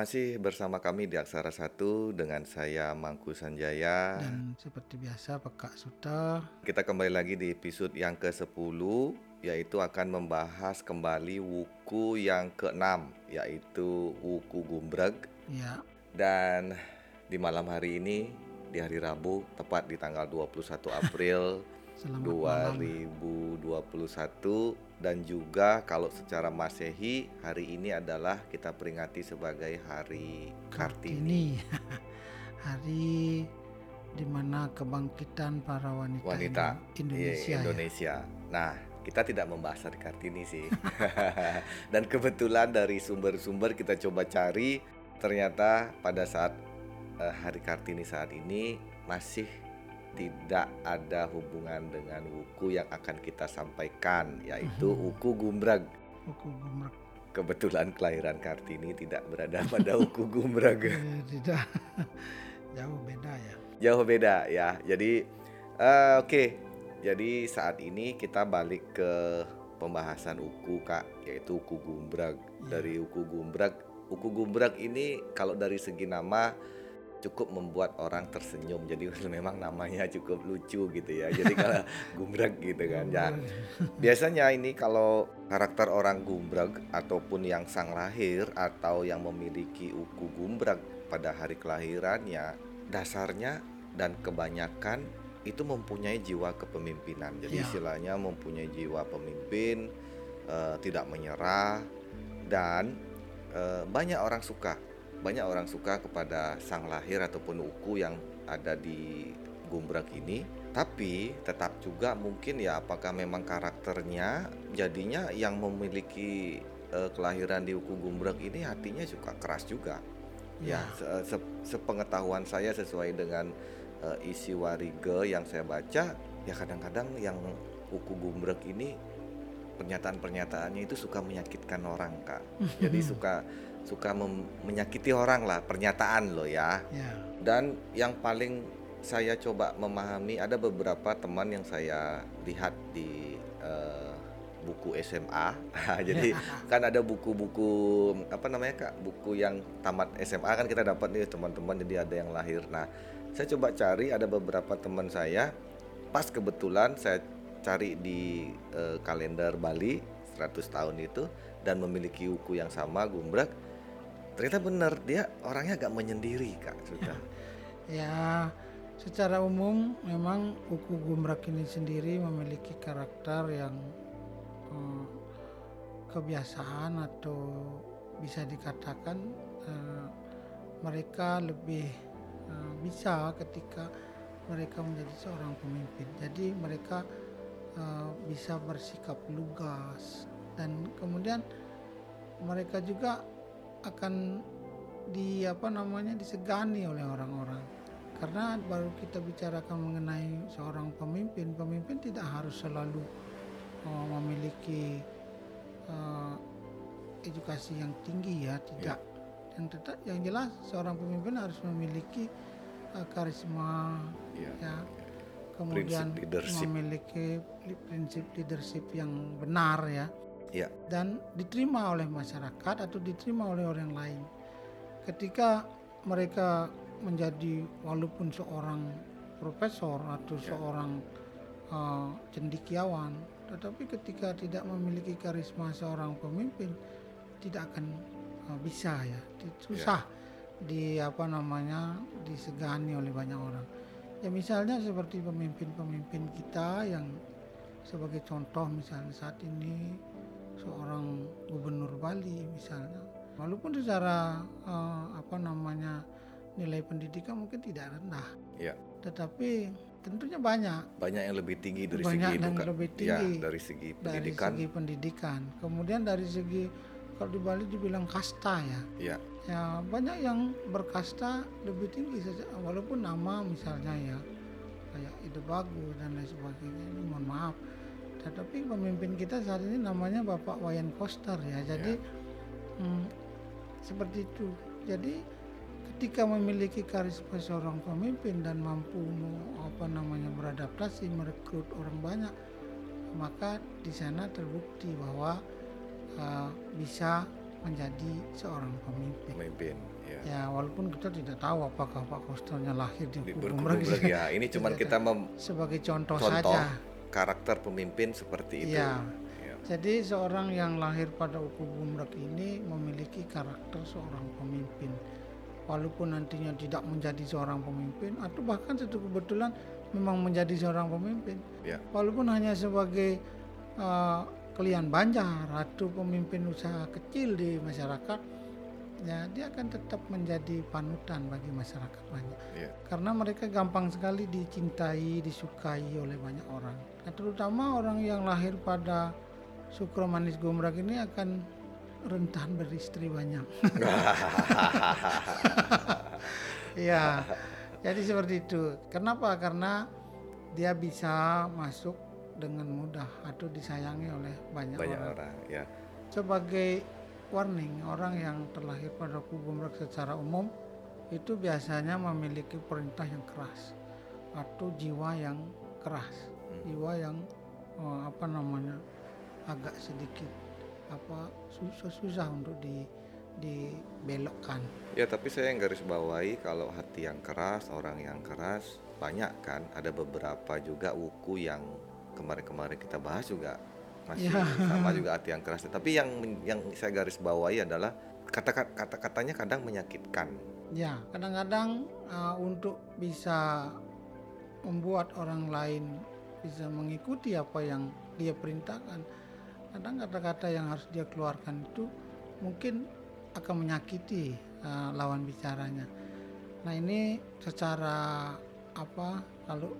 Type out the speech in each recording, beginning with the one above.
masih bersama kami di Aksara Satu dengan saya Mangku Sanjaya. Dan seperti biasa Pekak Suta. Kita kembali lagi di episode yang ke-10 yaitu akan membahas kembali wuku yang ke-6 yaitu wuku Gumbreg. Ya, Dan di malam hari ini di hari Rabu tepat di tanggal 21 April selamat malam. 2021 dan juga kalau secara Masehi hari ini adalah kita peringati sebagai Hari Kartini. Kartini. Hari di mana kebangkitan para wanita, wanita Indo- iya, Indonesia. ya. Indonesia. Nah, kita tidak membahas hari Kartini sih. Dan kebetulan dari sumber-sumber kita coba cari, ternyata pada saat eh, hari Kartini saat ini masih tidak ada hubungan dengan wuku yang akan kita sampaikan, yaitu Mhm. wuku Gumbrag. Buku Gumrek. Kebetulan kelahiran Kartini tidak berada pada wuku Gumbrag. Eh, tidak jauh beda ya. Jauh beda ya. Jadi eh, oke. Jadi saat ini kita balik ke pembahasan uku Kak, yaitu uku gumbrag. Ya. Dari uku gumbrag, uku gumbrag ini kalau dari segi nama cukup membuat orang tersenyum. Jadi memang namanya cukup lucu gitu ya. Jadi kalau gumbrag gitu kan. Ya, Biasanya ini kalau karakter orang gumbrag ataupun yang sang lahir atau yang memiliki uku gumbrag pada hari kelahirannya dasarnya dan kebanyakan itu mempunyai jiwa kepemimpinan. Jadi Ya. istilahnya mempunyai jiwa pemimpin, eh, tidak menyerah dan eh, banyak orang suka. Banyak orang suka kepada sang lahir ataupun uku yang ada di gumbrag ini tapi tetap juga mungkin ya apakah memang karakternya jadinya yang memiliki eh, kelahiran di Uku Gumbreg ini hatinya suka keras juga. Ya, se- se- sepengetahuan saya sesuai dengan eh, isi warige yang saya baca, ya kadang-kadang yang Uku Gumbreg ini pernyataan-pernyataannya itu suka menyakitkan orang, Kak. Jadi suka suka menyakiti orang lah pernyataan lo ya. Ya, Dan yang paling saya coba memahami ada beberapa teman yang saya lihat di eh, buku SMA. Jadi kan ada buku-buku apa namanya kak? Buku yang tamat SMA kan kita dapat nih teman-teman. Jadi ada yang lahir. Nah, saya coba cari ada beberapa teman saya. Pas kebetulan saya cari di eh, kalender Bali 100 tahun itu dan memiliki buku yang sama Gumbrag. Ternyata benar dia orangnya agak menyendiri kak. Sudah. ya secara umum memang Uku Gumrak ini sendiri memiliki karakter yang eh, kebiasaan atau bisa dikatakan eh, mereka lebih eh, bisa ketika mereka menjadi seorang pemimpin. Jadi mereka bisa bersikap lugas dan kemudian mereka juga akan di apa namanya disegani oleh orang-orang. Karena baru kita bicarakan mengenai seorang pemimpin pemimpin tidak harus selalu uh, memiliki uh, edukasi yang tinggi ya tidak. Yang tetap yang jelas seorang pemimpin harus memiliki uh, karisma Iya. ya. Kemudian Prinsip leadership. memiliki li- prinsip leadership yang benar ya Iya. dan diterima oleh masyarakat atau diterima oleh orang lain. Ketika mereka menjadi walaupun seorang profesor atau Ya. seorang uh, cendikiawan, tetapi ketika tidak memiliki karisma seorang pemimpin tidak akan uh, bisa ya, Di- susah di apa namanya disegani oleh banyak orang. Ya misalnya seperti pemimpin-pemimpin kita yang sebagai contoh misalnya saat ini seorang gubernur Bali misalnya. Walaupun secara eh, apa namanya nilai pendidikan mungkin tidak rendah. Iya. tetapi tentunya banyak. Banyak yang lebih tinggi dari Banyak segi yang lebih ya, tinggi. dari segi dari pendidikan. segi pendidikan. Kemudian dari segi kalau di Bali dibilang kasta ya. Ya ya banyak yang berkasta lebih tinggi saja. Walaupun nama misalnya ya kayak ide bagus dan lain sebagainya ini mohon maaf tetapi pemimpin kita saat ini namanya Bapak Wayan Koster ya jadi hmm, seperti itu jadi ketika memiliki karisma seorang pemimpin dan mampu apa namanya beradaptasi merekrut orang banyak maka di sana terbukti bahwa uh, bisa menjadi seorang pemimpin. Pemimpin, ya. Ya walaupun kita tidak tahu apakah Pak Kostonya lahir di Di Gumrag ya. Ini Tidak kita mem sebagai contoh, contoh saja. Karakter pemimpin seperti itu. Iya. Ya. Jadi seorang yang lahir pada Uku Gumrag ini memiliki karakter seorang pemimpin. Walaupun nantinya tidak menjadi seorang pemimpin atau bahkan satu kebetulan memang menjadi seorang pemimpin. Ya. Walaupun hanya sebagai uh, klien banjar atau pemimpin usaha kecil di masyarakat, ya dia akan tetap menjadi panutan bagi masyarakat banyak. Ya. Karena mereka gampang sekali dicintai, disukai oleh banyak orang. Nah, terutama orang yang lahir pada Sukro Manis Gomrak ini akan rentan beristri banyak. Iya. Jadi seperti itu. Kenapa? Karena dia bisa masuk dengan mudah atau disayangi oleh banyak, Banyak orang. orang, ya. Sebagai warning, orang yang terlahir pada Gomrak secara umum itu biasanya memiliki perintah yang keras atau jiwa yang keras, Hmm. jiwa yang eh, apa namanya agak sedikit apa susah susah untuk di dibelokkan. Ya, tapi saya yang garis bawahi kalau hati yang keras, orang yang keras banyak kan. Ada beberapa juga wuku yang kemarin-kemarin kita bahas juga masih Ya. sama juga hati yang keras. Tapi yang yang saya garis bawahi adalah kata kata-katanya kadang menyakitkan. Ya, kadang-kadang uh, untuk bisa membuat orang lain bisa mengikuti apa yang dia perintahkan, kadang kata-kata yang harus dia keluarkan itu mungkin akan menyakiti uh, lawan bicaranya. Nah ini secara apa kalau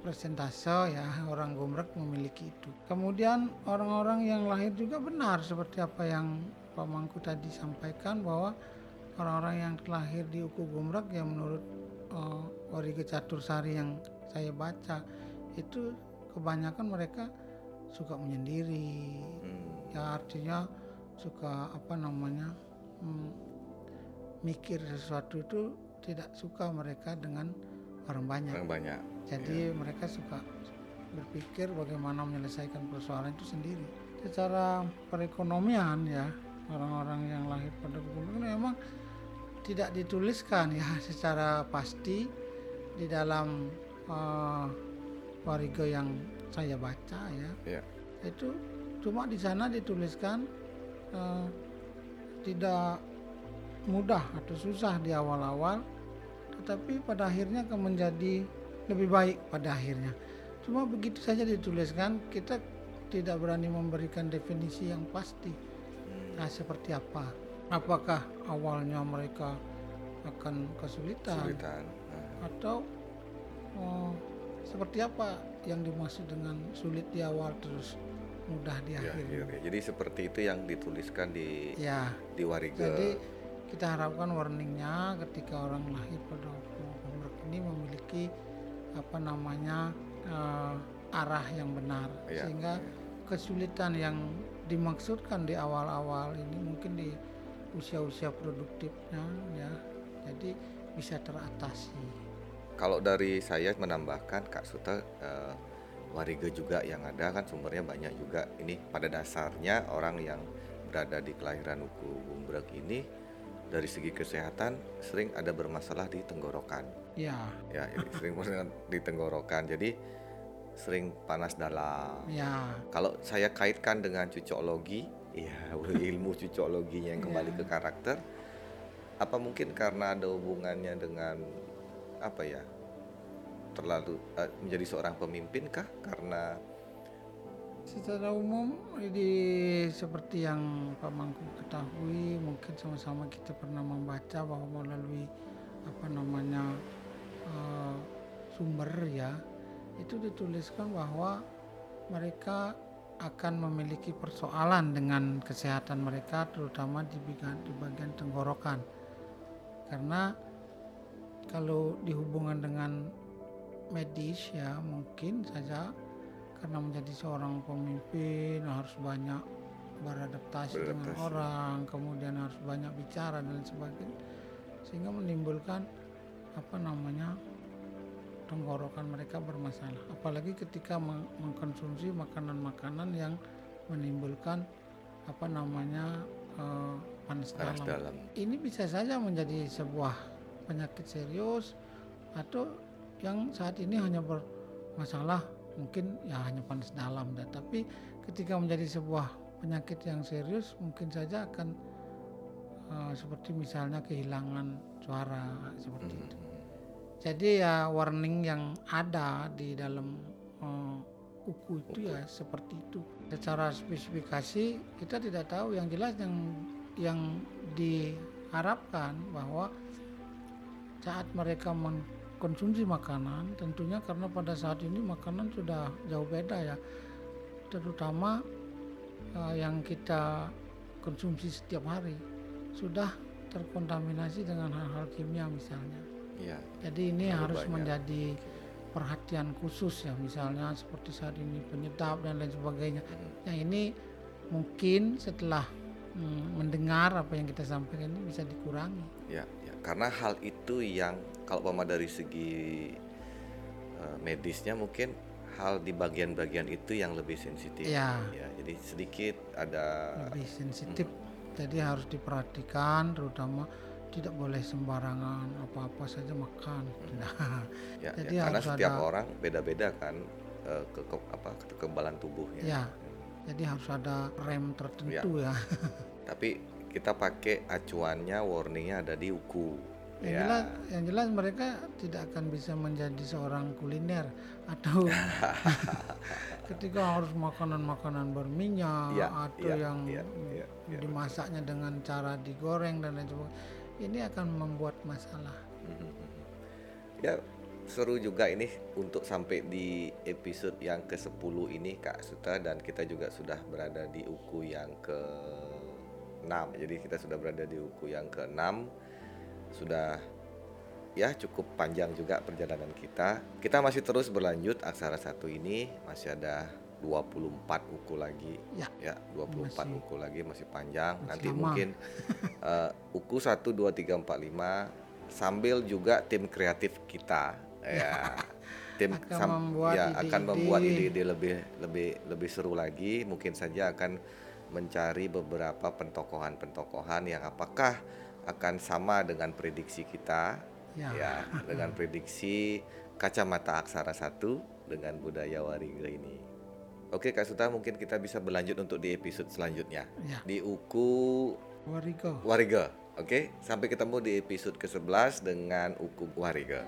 persentase ya orang gomrek memiliki itu. Kemudian orang-orang yang lahir juga benar seperti apa yang Pak Mangku tadi sampaikan bahwa orang-orang yang lahir di Uku Gumrak yang menurut uh, Warige Catur Sari yang saya baca itu kebanyakan mereka suka menyendiri Hmm. ya artinya suka apa namanya hmm, mikir sesuatu itu tidak suka mereka dengan orang banyak Orang banyak. Jadi mereka suka berpikir bagaimana menyelesaikan persoalan itu sendiri. Secara perekonomian ya orang-orang yang lahir pada itu memang tidak dituliskan ya secara pasti di dalam uh, wariga yang saya baca ya. Ya. Itu cuma di sana dituliskan uh, tidak mudah atau susah di awal-awal tetapi pada akhirnya akan menjadi lebih baik pada akhirnya. Cuma begitu saja dituliskan, kita tidak berani memberikan definisi yang pasti. Nah, seperti apa? Apakah awalnya mereka akan kesulitan Kesulitan. Nah, atau oh, seperti apa yang dimaksud dengan sulit di awal terus mudah di akhir? akhir ya. Jadi seperti itu yang dituliskan di Ya, di Warige. jadi kita harapkan warningnya ketika orang lahir pada umur ini memiliki apa namanya eh, arah yang benar. Iya, sehingga kesulitan yang dimaksudkan di awal-awal ini mungkin di usia-usia produktifnya ya jadi bisa teratasi. Kalau dari saya menambahkan Kak Suta eh, Warige juga yang ada kan sumbernya banyak juga. Ini pada dasarnya orang yang berada di kelahiran Uku Gumbrek ini dari segi kesehatan sering ada bermasalah di tenggorokan. ya Ya, ini sering bermasalah di tenggorokan. Jadi sering panas dalam. ya Kalau saya kaitkan dengan cucoklogi, ya ilmu cucokloginya yang kembali ke karakter, apa mungkin karena ada hubungannya dengan apa ya terlalu eh, menjadi seorang pemimpin kah? Karena secara umum di seperti yang Pak Mangku ketahui mungkin sama-sama kita pernah membaca bahwa melalui apa namanya eh, sumber ya itu dituliskan bahwa mereka akan memiliki persoalan dengan kesehatan mereka terutama di bagian, di bagian tenggorokan. Karena kalau dihubungkan dengan medis ya mungkin saja karena menjadi seorang pemimpin harus banyak beradaptasi dengan Beradaptasi. orang kemudian harus banyak bicara dan sebagainya sehingga menimbulkan apa namanya tenggorokan mereka bermasalah apalagi ketika meng- mengkonsumsi makanan-makanan yang menimbulkan apa namanya eh, panas, panas dalam. dalam. Ini bisa saja menjadi sebuah penyakit serius atau yang saat ini hanya bermasalah mungkin ya hanya panas dalam dah. tapi ketika menjadi sebuah penyakit yang serius mungkin saja akan uh, seperti misalnya kehilangan suara seperti itu. Jadi ya warning yang ada di dalam uh, uku itu ya seperti itu. Secara spesifikasi kita tidak tahu yang jelas yang yang diharapkan bahwa saat mereka mengkonsumsi makanan tentunya karena pada saat ini makanan sudah jauh beda ya terutama uh, yang kita konsumsi setiap hari sudah terkontaminasi dengan hal-hal kimia misalnya Iya. jadi ini harus banyak. menjadi perhatian khusus ya misalnya seperti saat ini penyedap dan lain sebagainya Mhm. yang ini mungkin setelah mendengar apa yang kita sampaikan ini bisa dikurangi. Ya, ya, karena hal itu yang kalau pama dari segi eh, medisnya mungkin hal di bagian-bagian itu yang lebih sensitif. Ya. Ya, jadi sedikit ada lebih sensitif. Jadi harus diperhatikan terutama tidak boleh sembarangan apa-apa saja makan. Nah, ya, Jadi ya, karena setiap ada- orang beda-beda kan eh, ke, ke- apa kekebalan tubuhnya. ya jadi harus ada rem tertentu ya, Tapi kita pakai acuannya warningnya ada di uku. yang ya. jelas yang jelas mereka tidak akan bisa menjadi seorang kuliner atau ketika harus makanan-makanan berminyak Iya, atau iya, yang iya, iya, iya, dimasaknya dengan cara digoreng dan lain sebagainya ini akan membuat masalah Mhm. Ya seru juga ini untuk sampai di episode yang ke-10 ini Kak Suta dan kita juga sudah berada di uku yang ke-6. Jadi kita sudah berada di uku yang ke-6. Sudah ya cukup panjang juga perjalanan kita. Kita masih terus berlanjut aksara satu ini masih ada 24 uku lagi. Ya. Ya, 24 Masih- uku lagi masih panjang. masih Nanti lama. mungkin eh, uku 1 2 3 4 5 sambil juga tim kreatif kita ya tim Akan sam- membuat ya ide-ide. akan membuat ide-ide lebih lebih lebih seru lagi mungkin saja akan mencari beberapa pentokohan-pentokohan yang apakah akan sama dengan prediksi kita ya, ya dengan prediksi kacamata aksara satu dengan budaya Wariga ini. Oke Kak Suta mungkin kita bisa berlanjut untuk di episode selanjutnya ya di Uku Warigo Wariga. Oke, sampai ketemu di episode ke-11 dengan Uku Wariga.